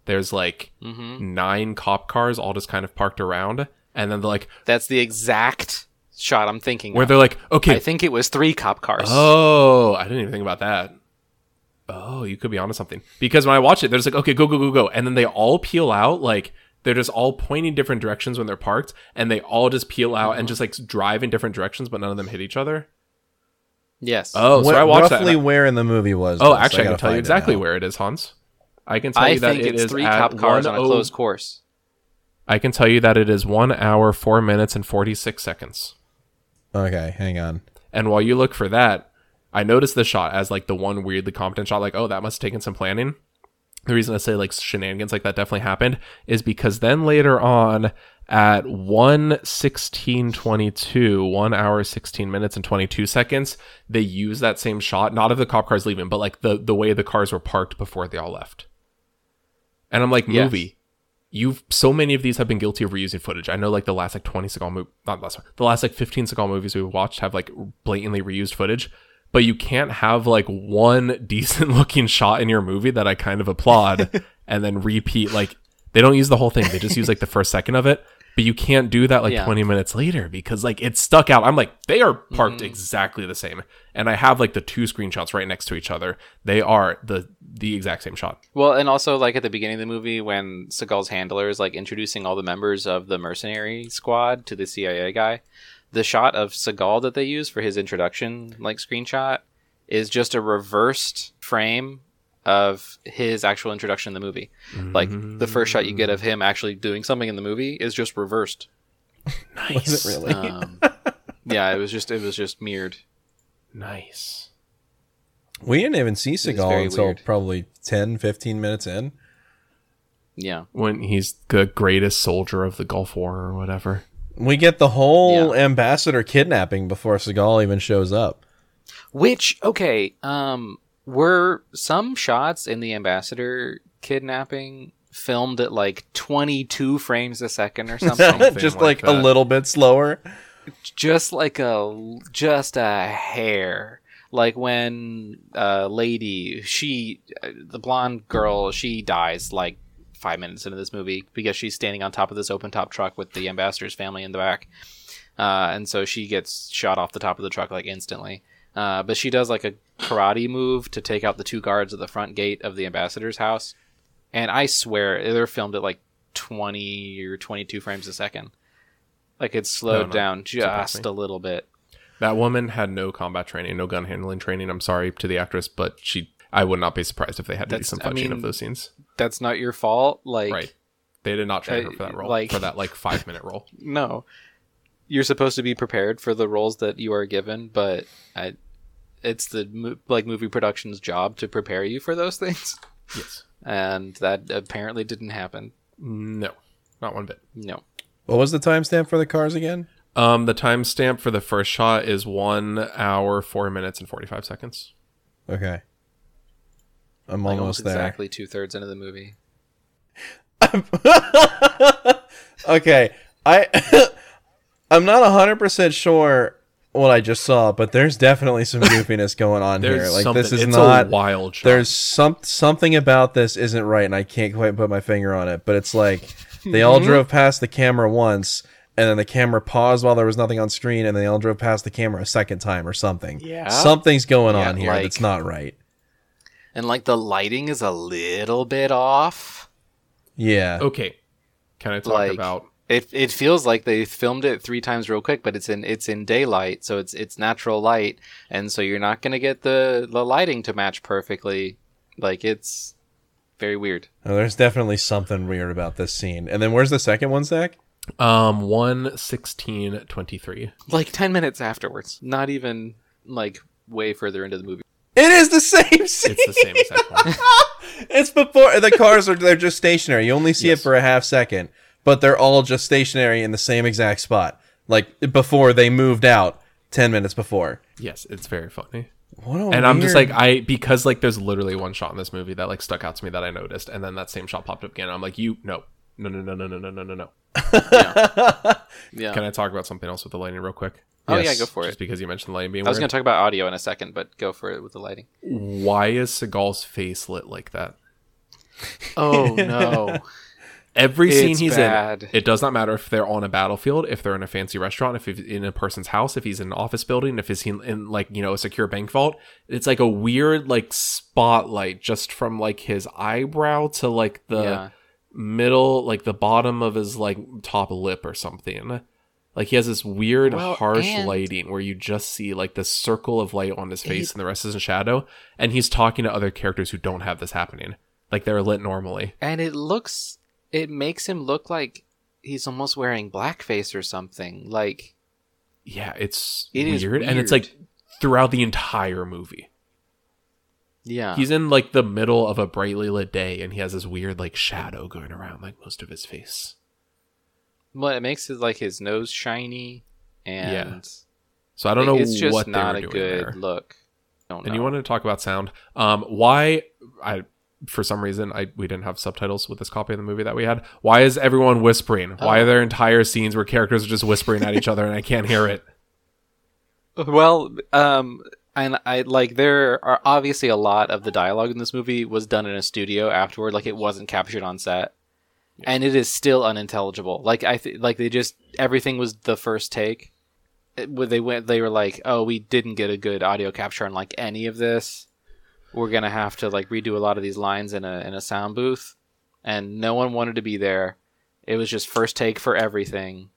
There's like mm-hmm. nine cop cars all just kind of parked around, and then they're like, That's the exact shot I'm thinking. where of. they're like, okay, I think it was three cop cars. Oh, I didn't even think about that. Oh, you could be onto something. Because when I watch it, there's like, okay, go, go, go, go. And then they all peel out. Like, they're just all pointing different directions when they're parked. And they all just peel out and just like drive in different directions, but none of them hit each other. Yes. Oh, so I watched roughly and I- where in the movie was? oh, this? actually, I, gotta can tell you find it exactly where it is, Hans. I can tell I you that think it it's is three cop cars on a oh closed course. I can tell you that it is one hour, four minutes, and forty six seconds. Okay, hang on. And while you look for that, I noticed the shot as like the one weirdly competent shot. Like, oh, that must have taken some planning. The reason I say like shenanigans like that definitely happened is because then later on at 1 16 22 1 hour 16 minutes and 22 seconds they use that same shot not of the cop cars leaving but like the the way the cars were parked before they all left. And i'm like Yes. movie you've so many of these have been guilty of reusing footage. I know like the last like 20 Seagal movie not last one the last like 15 Seagal movies we've watched have like blatantly reused footage but you can't have like one decent looking shot in your movie that i kind of applaud and then repeat like they don't use the whole thing they just use like the first second of it but you can't do that like Yeah. 20 minutes later because like it's stuck out i'm like they are parked Mm-hmm. exactly the same and i have like the two screenshots right next to each other they are the the exact same shot Well, and also like at the beginning of the movie when Seagal's handler is like introducing all the members of the mercenary squad to the CIA guy, the shot of Seagal that they use for his introduction, like screenshot, is just a reversed frame of his actual introduction in the movie. Like the first shot you get of him actually doing something in the movie is just reversed. nice. really? Um, yeah, it was just it was just mirrored. nice we didn't even see Seagal until weird. probably 10, 15 minutes in. Yeah. when he's the greatest soldier of the gulf war or whatever We get the whole Yeah. ambassador kidnapping before Seagal even shows up. Which okay, um, were some shots in the ambassador kidnapping filmed at like 22 frames a second or something? Something Just like like, a little bit slower. just like a just a hair. Like when uh lady, she uh, the blonde girl, she dies like 5 minutes into this movie because she's standing on top of this open top truck with the ambassador's family in the back. Uh, and so she gets shot off the top of the truck like instantly. Uh, but she does like a karate move to take out the two guards at the front gate of the ambassador's house. And I swear they're filmed at like 20 or 22 frames a second. Like it's slowed no, down just a little bit. that woman had no combat training no gun handling training i'm sorry to the actress but she i would not be surprised if they had to do That's- some I fudging mean, of those scenes That's not your fault. Like, right they did not train her uh, for that role like- for that like five minute role no. You're supposed to be prepared for the roles that you are given, but I, it's the like movie production's job to prepare you for those things, yes and that apparently didn't happen. no not one bit No. What was the timestamp for the cars again? Um, the timestamp for the first shot is one hour, four minutes, and forty-five seconds. Okay. I'm Like almost almost there. exactly two thirds into the movie. okay, I I'm not hundred percent sure what I just saw, but there's definitely some goofiness going on here. Like something. this is it's not a wild shot. there's some something about this isn't right, and I can't quite put my finger on it. But it's like they all mm-hmm. drove past the camera once, and then the camera paused while there was nothing on screen, and they all drove past the camera a second time or something. Yeah. something's going Yeah, on here like- that's not right. And like the lighting is a little bit off. Yeah, okay. Can I talk Like- about? It it feels like they filmed it three times real quick, but it's in it's in daylight, so it's it's natural light, and so you're not gonna get the the lighting to match perfectly. Like it's very weird. Oh, there's definitely something weird about this scene. And then where's the second one, Zach? Um, one sixteen twenty-three. Like ten minutes afterwards, not even like way further into the movie. It is the same scene. It's the same exact one. It's before the cars are they're just stationary. You only see Yes. it for a half second, but they're all just stationary in the same exact spot. Like before they moved out 10 minutes before. yes, it's very funny. And I'm just like I because like there's literally one shot in this movie that like stuck out to me that I noticed, and then that same shot popped up again. I'm like, you no, no, no, no, no, no, no, no, no, no. Yeah. Can I talk about something else with the lighting real quick? Oh Yes. yeah, go for Just it. because you mentioned the lighting being I was gonna talk about audio in a second, but go for it with the lighting. Why is Seagal's face lit like that? Oh no. Every scene he's bad. in, it does not matter if they're on a battlefield, if they're in a fancy restaurant, if he's in a person's house, if he's in an office building, if he's in, in like you know a secure bank vault. It's like a weird like spotlight just from like his eyebrow to like the yeah. middle, like the bottom of his like top lip or something. Like he has this weird Well, harsh lighting where you just see like the circle of light on his face and the rest is in shadow. And he's talking to other characters who don't have this happening. like they're lit normally. and it looks it makes him look like he's almost wearing blackface or something. Like Yeah, it's It is weird, and it's like throughout the entire movie. yeah. He's in like the middle of a brightly lit day, and he has this weird like shadow going around like most of his face. Well, it makes it like his nose shiny and So I don't know it's just what not a good there. look. Don't And you know. wanted to talk about sound. Um, why I for some reason I we didn't have subtitles with this copy of the movie that we had. Why is everyone whispering? Why Oh. are there entire scenes where characters are just whispering at each other and I can't hear it? Well, um, and I like there are obviously a lot of the dialogue in this movie was done in a studio afterward, like it wasn't captured on set, and it is still unintelligible. Like I th- like they just everything was the first take. It, when they went, they were like, "Oh, we didn't get a good audio capture on like any of this. We're gonna have to like redo a lot of these lines in a in a sound booth," and no one wanted to be there. It was just first take for everything.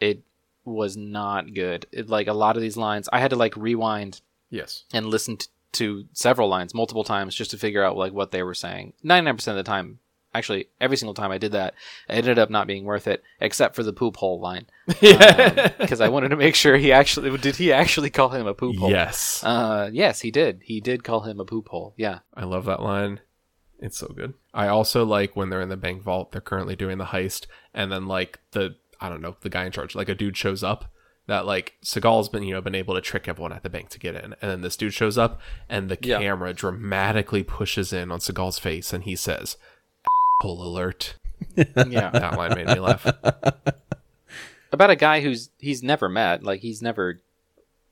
It was not good. It, like a lot of these lines, I had to like rewind Yes. and listen to several lines multiple times just to figure out like what they were saying. Ninety nine percent of the time, actually, every single time I did that, it ended up not being worth it, except for the poop hole line, because I wanted to make sure he actually did. He actually call him a poop hole? Yes. Uh, yes, he did. He did call him a poop hole. Yeah. I love that line. It's so good. I also like when they're in the bank vault, they're currently doing the heist, and then like the I don't know, the guy in charge, like a dude shows up that like Seagal's been, you know, been able to trick everyone at the bank to get in. And then this dude shows up and the Yeah. camera dramatically pushes in on Seagal's face and he says, Pull alert. Yeah. That line made me laugh. About a guy who's he's never met, like he's never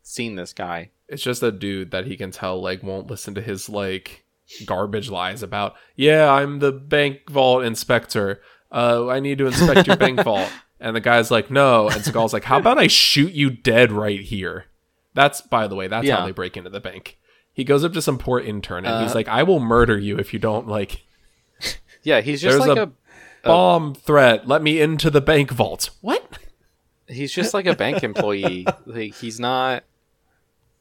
seen this guy. It's just a dude that he can tell like won't listen to his like garbage lies about, yeah, I'm the bank vault inspector. Uh, I need to inspect your bank vault. And the guy's like, no. And Seagal's like, how about I shoot you dead right here? That's, by the way, that's how they break into the bank. He goes up to some poor intern and he's Uh, like, I will murder you if you don't like Yeah, he's just There's like a- a bomb threat. Let me into the bank vault. What? He's just like a bank employee. like he's not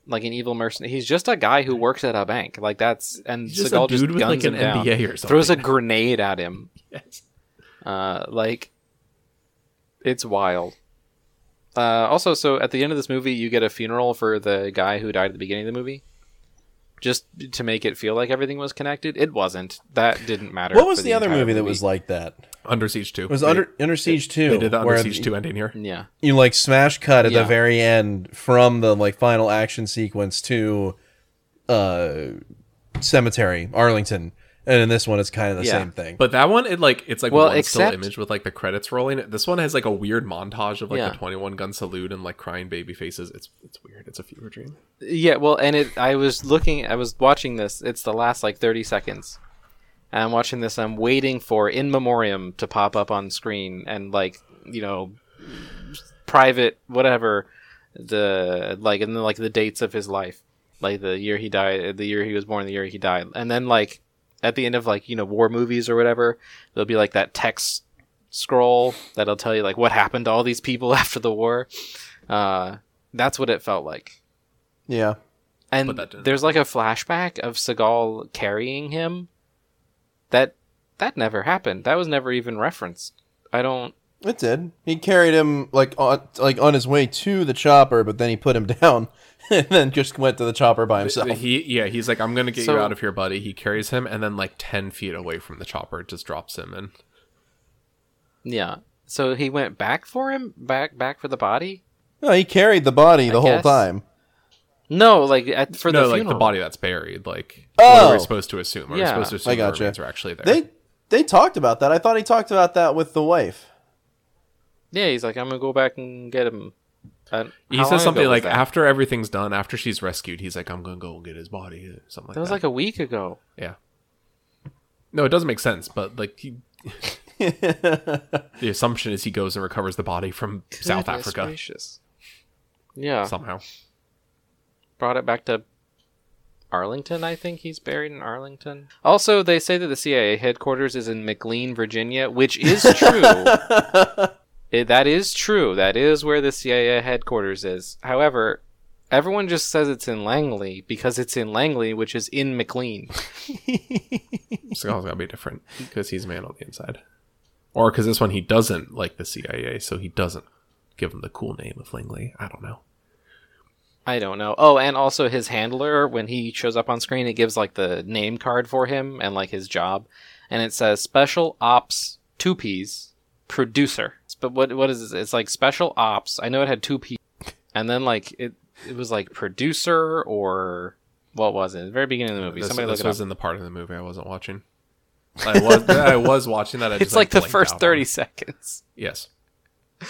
like an evil mercenary. He's just a guy who works at a bank. Like that's and He's just a Seagal just guns like, him down. Throws a grenade at him. Yes. Uh, like it's wild. Uh, also, so at the end of this movie, you get a funeral for the guy who died at the beginning of the movie, just to make it feel like everything was connected. It wasn't. That didn't matter. What was for the, other entire movie that was like that? Under Siege 2. It was They- Under Under Siege Two. They did the Under where Siege 2 ending here. Yeah. You like smash cut at Yeah. the very end from the like final action sequence to uh cemetery Arlington, and in this one it's kind of the Yeah. same thing. But that one, it like it's like Well, one except- still image with like the credits rolling. This one has like a weird montage of like Yeah. the twenty one gun salute and like crying baby faces. It's it's weird. It's a fever dream. Yeah, well, and it. I was looking. I was watching this. It's the last like thirty seconds. And I'm watching this. I'm waiting for in memoriam to pop up on screen, and like you know, private whatever the like, and then like the dates of his life, like the year he died, the year he was born, the year he died, and then like at the end of like you know war movies or whatever, there'll be like that text scroll that'll tell you like what happened to all these people after the war. Uh, that's what it felt like. yeah, And But that didn't there's like a flashback of Seagal carrying him. That that never happened. That was never even referenced. I don't. it did. He carried him like on like on his way to the chopper, but then he put him down, and then just went to the chopper by himself. He yeah, he's like, I'm gonna get So- you out of here, buddy. He carries him, and then like ten feet away from the chopper, it just drops him and Yeah. So he went back for him, back back for the body. no, he carried the body the I whole guess. time. No, like at, for no, the like funeral. the body that's buried. Like what are Oh. we supposed to assume? Are we Yeah. supposed to assume I the gotcha. remains are actually there? They they talked about that. I thought he talked about that with the wife. Yeah, he's like, I'm gonna go back and get him. Uh, he says something like after everything's done, after she's rescued, he's like, I'm gonna go get his body, or something like that was that. like a week ago. Yeah. No, it doesn't make sense, but like he, the assumption is he goes and recovers the body from South Africa gracious. Yeah, somehow. brought it back to Arlington. I think he's buried in Arlington. Also, they say that the CIA headquarters is in McLean, Virginia, which is true. It- that is true. That is where the CIA headquarters is. However, Everyone just says it's in Langley because it's in Langley, which is in McLean. Seagal's gotta be different because he's a man on the inside, or because this one he doesn't like the CIA, so he doesn't give him the cool name of Langley. I don't know. I don't know. Oh, and also his handler when he shows up on screen, it gives like the name card for him and like his job, and it says Special Ops Two P's Producer. But what what is this? It's like Special Ops. I know it had two P, and then like it it was like producer or what was it? At the very beginning of the movie. This, Somebody this was in the part of the movie I wasn't watching. I was I was watching that. I just, It's like the first thirty on. seconds. Yes.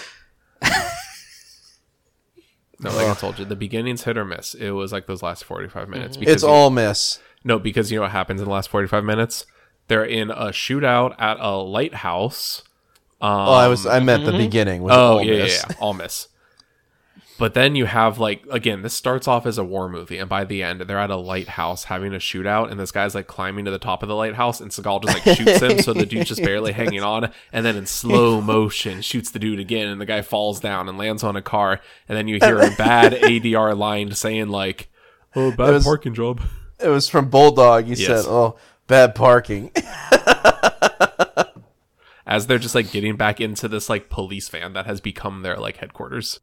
No, like I told you, the beginning's hit or miss. It was like those last forty-five minutes. Because It's you- all miss. no, because you know what happens in the last forty-five minutes. They're in a shootout at a lighthouse. Um, oh, I was I meant the beginning. Was oh yeah, miss. yeah, yeah, all miss. But then you have like again, this starts off as a war movie, and by the end, they're at a lighthouse having a shootout, and this guy's like climbing to the top of the lighthouse, and Seagal just like shoots him, so the dude's just barely hanging on, and then in slow motion shoots the dude again, and the guy falls down and lands on a car, and then you hear a bad ADR line saying like, "Oh, bad was- parking job." It was from Bulldog. He Yes. said, "Oh, bad parking." As they're just like getting back into this like police van that has become their like headquarters.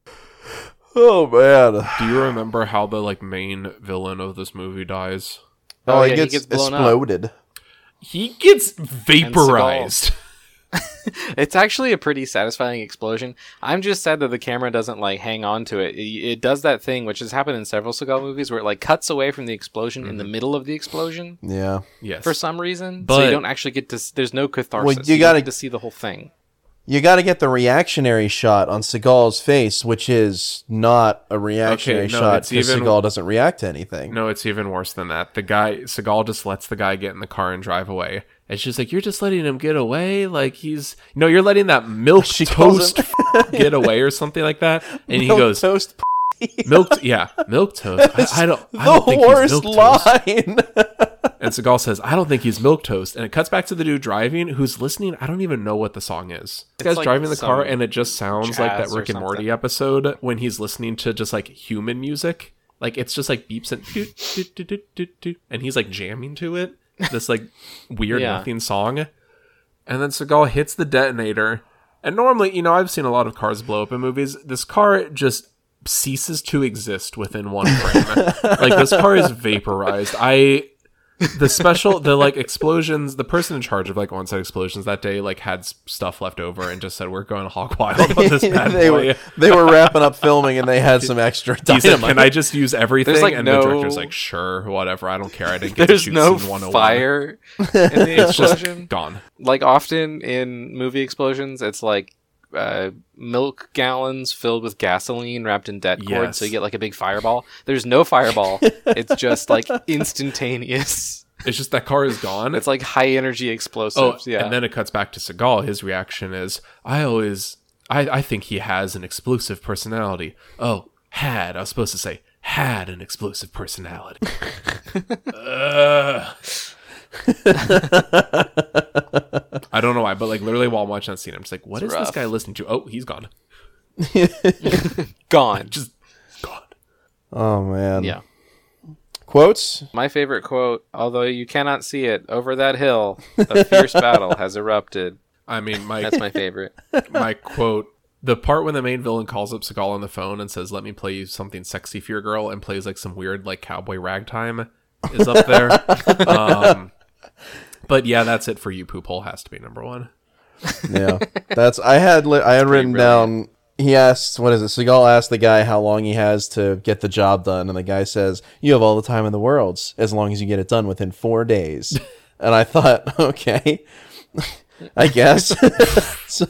oh man. Do you remember how the like main villain of this movie dies? Oh, Oh, he, yeah, he gets gets blown up. exploded. He gets vaporized. It's actually a pretty satisfying explosion. I'm just sad that the camera doesn't like hang on to it. It, it does that thing which has happened in several Seagal movies where it like cuts away from the explosion in the mm-hmm. middle of the explosion Yeah. yes. for some reason, so But- you don't actually get to. There's no catharsis. Well, you you gotta- get to see the whole thing. You got to get the reactionary shot on Seagal's face, which is not a reactionary Okay, no, shot it's because Seagal doesn't react to anything. no, it's even worse than that. The guy Seagal just lets the guy get in the car and drive away. It's just like you're just letting him get away, like he's no, you're letting that milk She toast get away or something like that. And he Milk goes, toast. milk, yeah, milk toast. I, I don't, I the don't think he's worst milk toast. line. And Seagal says, I don't think he's milk toast. And it cuts back to the dude driving who's listening. I don't even know what the song is. This It's guy's like driving the car and it just sounds like that Rick and Morty episode when he's listening to just like human music. Like it's just like beeps and and he's like jamming to it. This like weird Yeah. nothing song. And then Seagal hits the detonator. And normally, you know, I've seen a lot of cars blow up in movies. This car just ceases to exist within one frame. like this car is vaporized. I the special the like explosions the person in charge of like on site explosions that day like had stuff left over and just said we're going hog wild on this bad they boy were they were wrapping up filming and they had some extra he said dynamite. can i just use everything like, and no- the director's like sure whatever i don't care i didn't get There's to shoot no scene 101. fire in the it's just explosion. gone like often in movie explosions, it's like uh, milk gallons filled with gasoline wrapped in cord, Yes. so you get like a big fireball. There's no fireball. it's just like instantaneous. it's just that car is gone It's like high energy oh explosives. yeah. and then it cuts back to seagal his reaction is i always i i think he has an explosive personality oh had i was supposed to say had an explosive personality Ugh. I don't know why, but like literally while I'm watching that scene, I'm just like, what is this rough. guy listening to? Oh, he's gone. Gone. Just gone. oh man. yeah. Quotes. My favorite quote, although you cannot see it, over that hill, a fierce battle has erupted. I mean, my That's my favorite. my quote the part when the main villain calls up Seagal on the phone and says, "Let me play you something sexy for your girl," and plays like some weird like cowboy ragtime is up there. um, but yeah, that's it for you. Poop hole has to be number one. Yeah, that's I had li- I had written brilliant. down. He asked, "What is it?" Seagal asked the guy how long he has to get the job done, and the guy says, "You have all the time in the world, as long as you get it done within four days." and I thought, okay, I guess. so,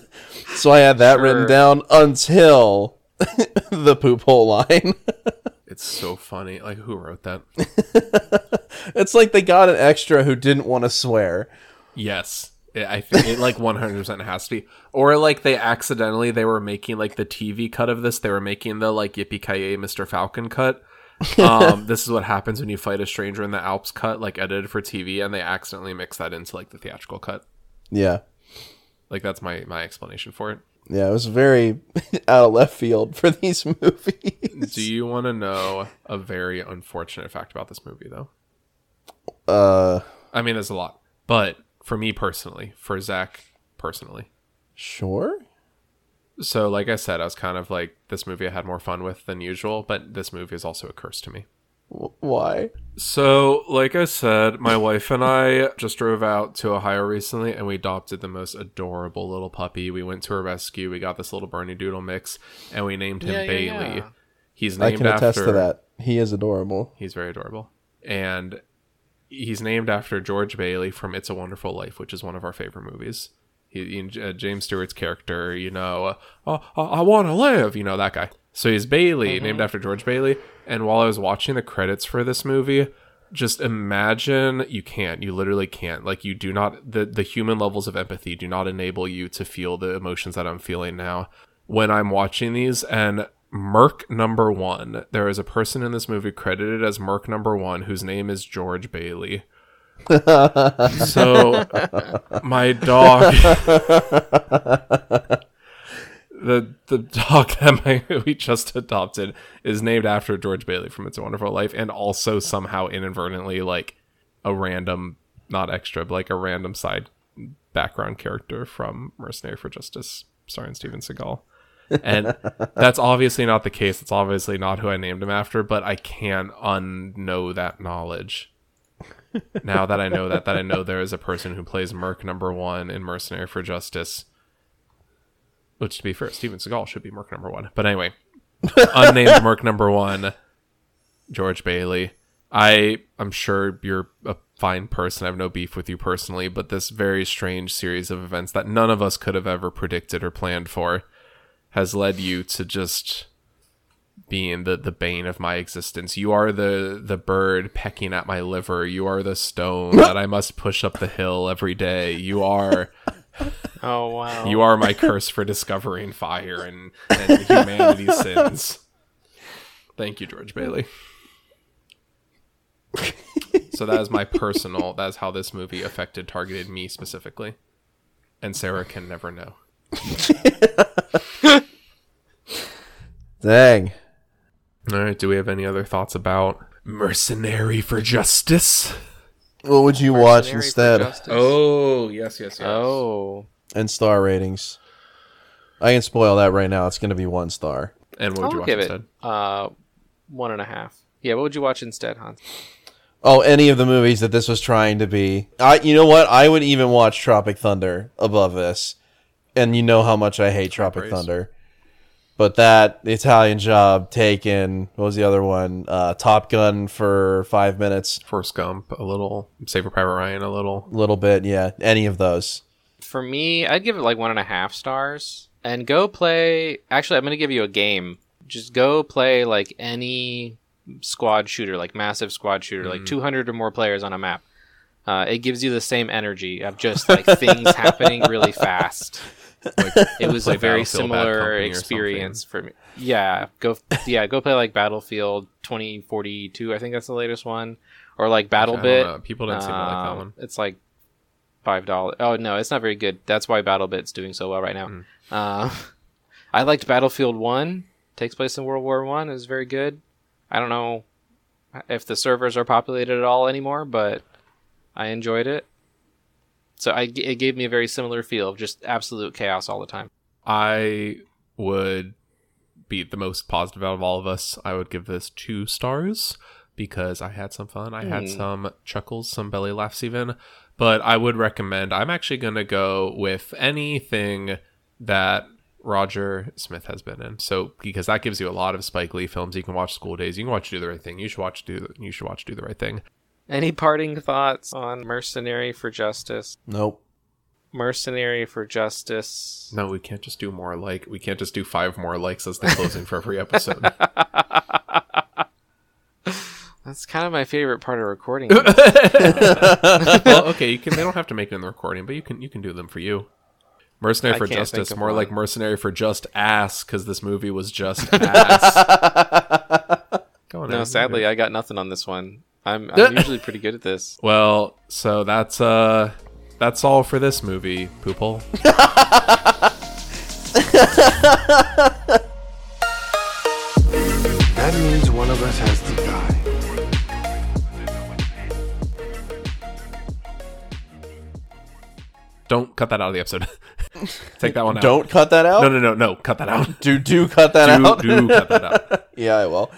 so I had that written down until the poop hole line. It's so funny. Like who wrote that? it's like they got an extra who didn't want to swear. Yes. It, I think it like 100% has to be. Or like they accidentally they were making like the TV cut of this. They were making the like Yippee Ki Mr. Falcon cut. Um, this is what happens when you fight a stranger in the Alps cut, like edited for TV, and they accidentally mix that into like the theatrical cut. Yeah. Like that's my my explanation for it. Yeah, it was very out of left field for these movies. Do you want to know a very unfortunate fact about this movie, though? Uh, I mean, there's a lot, but for me personally, for Zach personally, sure. so like I said, I was kind of like this movie I had more fun with than usual, but this movie is also a curse to me. W- why? So, like I said, my wife and I just drove out to Ohio recently and we adopted the most adorable little puppy. We went to her rescue. We got this little Bernedoodle mix and we named him Yeah, yeah, Bailey. yeah. He's I can attest after to that. He is adorable. He's very adorable. And he's named after George Bailey from It's a Wonderful Life, which is one of our favorite movies. He, he- uh, James Stewart's character, you know, uh, oh, I, I want to live, you know, that guy. So he's Bailey, mm-hmm. named after George Bailey. And while I was watching the credits for this movie, just imagine you can't, you literally can't. Like, you do not, the, the human levels of empathy do not enable you to feel the emotions that I'm feeling now when I'm watching these. And Merc number one, there is a person in this movie credited as Merc number one whose name is George Bailey. so my dog the the dog that my, we just adopted is named after George Bailey from It's a Wonderful Life, and also somehow inadvertently like a random, not extra, but like a random side background character from Mercenary for Justice, starring Steven Seagal. And that's obviously not the case. It's obviously not who I named him after, but I can't unknow that knowledge. now that I know that, that I know there is a person who plays Merc number one in Mercenary for Justice which to be fair, Steven Seagal should be Merc number one. But anyway, unnamed Merc number one, George Bailey. I I'm sure you're a fine person. I have no beef with you personally, but this very strange series of events that none of us could have ever predicted or planned for has led you to just being the the bane of my existence. You are the the bird pecking at my liver. You are the stone that I must push up the hill every day. You are Oh wow. you are my curse for discovering fire and, and humanity's sins. Thank you, George Bailey. so that is my personal. That is how this movie affected, targeted me specifically, and Sarah can never know. Dang. All right. Do we have any other thoughts about Mercenary for Justice? What would you watch instead? Oh yes, yes, yes. Oh. And star ratings. I can spoil that right now. It's going to be one star. And what would you I'll watch give instead? it uh one and a half. Yeah, what would you watch instead, Hans? Oh, any of the movies that this was trying to be. I, you know what? I would even watch Tropic Thunder above this, and you know how much I hate Tropic praise. Thunder. But that the Italian Job, Taken. What was the other one? Uh, Top Gun for five minutes, Forrest Gump, a little. Saving Private Ryan, a little. a little bit. Yeah, any of those. For me, I'd give it like one and a half stars. And go play. Actually, I'm gonna give you a game. Just go play like any squad shooter, like massive squad shooter, like 200 or more players on a map. Uh, it gives you the same energy of just like things happening really fast. Like, It was a very similar experience for me. Yeah, go yeah, go play like Battlefield 2042. I think that's the latest one, or like BattleBit. People didn't seem to like that Um, one. It's like five dollars. Oh no, it's not very good. That's why BattleBit's doing so well right now. Mm. Uh, I liked Battlefield One. Takes place in World War One. It was very good. I don't know if the servers are populated at all anymore, but I enjoyed it. So I, it gave me a very similar feel of just absolute chaos all the time. I would be the most positive out of all of us. I would give this two stars because I had some fun. I had Hmm. some chuckles, some belly laughs, even. But I would recommend, I'm actually going to go with anything that Roger Smith has been in. So, because that gives you a lot of Spike Lee films. You can watch School Daze. You can watch Do the Right Thing. You should watch Do, you should watch Do the Right Thing. Any parting thoughts on Mercenary for Justice? Nope. Mercenary for Justice. No, we can't just do more like, we can't just do five more likes as the closing for every episode. That's kind of my favorite part of recording. well, okay, you can. They don't have to make it in the recording, but you can. You can do them for you. Mercenary I for justice, more one. like mercenary for just ass, because this movie was just ass. Go on, no, sadly, you. I got nothing on this one. I'm, I'm usually pretty good at this. Well, so that's uh, that's all for this movie, Poople. That means one of us has to die. Don't cut that out of the episode. Take that one out. Don't cut that out. No, no, no, no. Cut that out. Do do cut that Do, out. do cut that out. yeah, I will.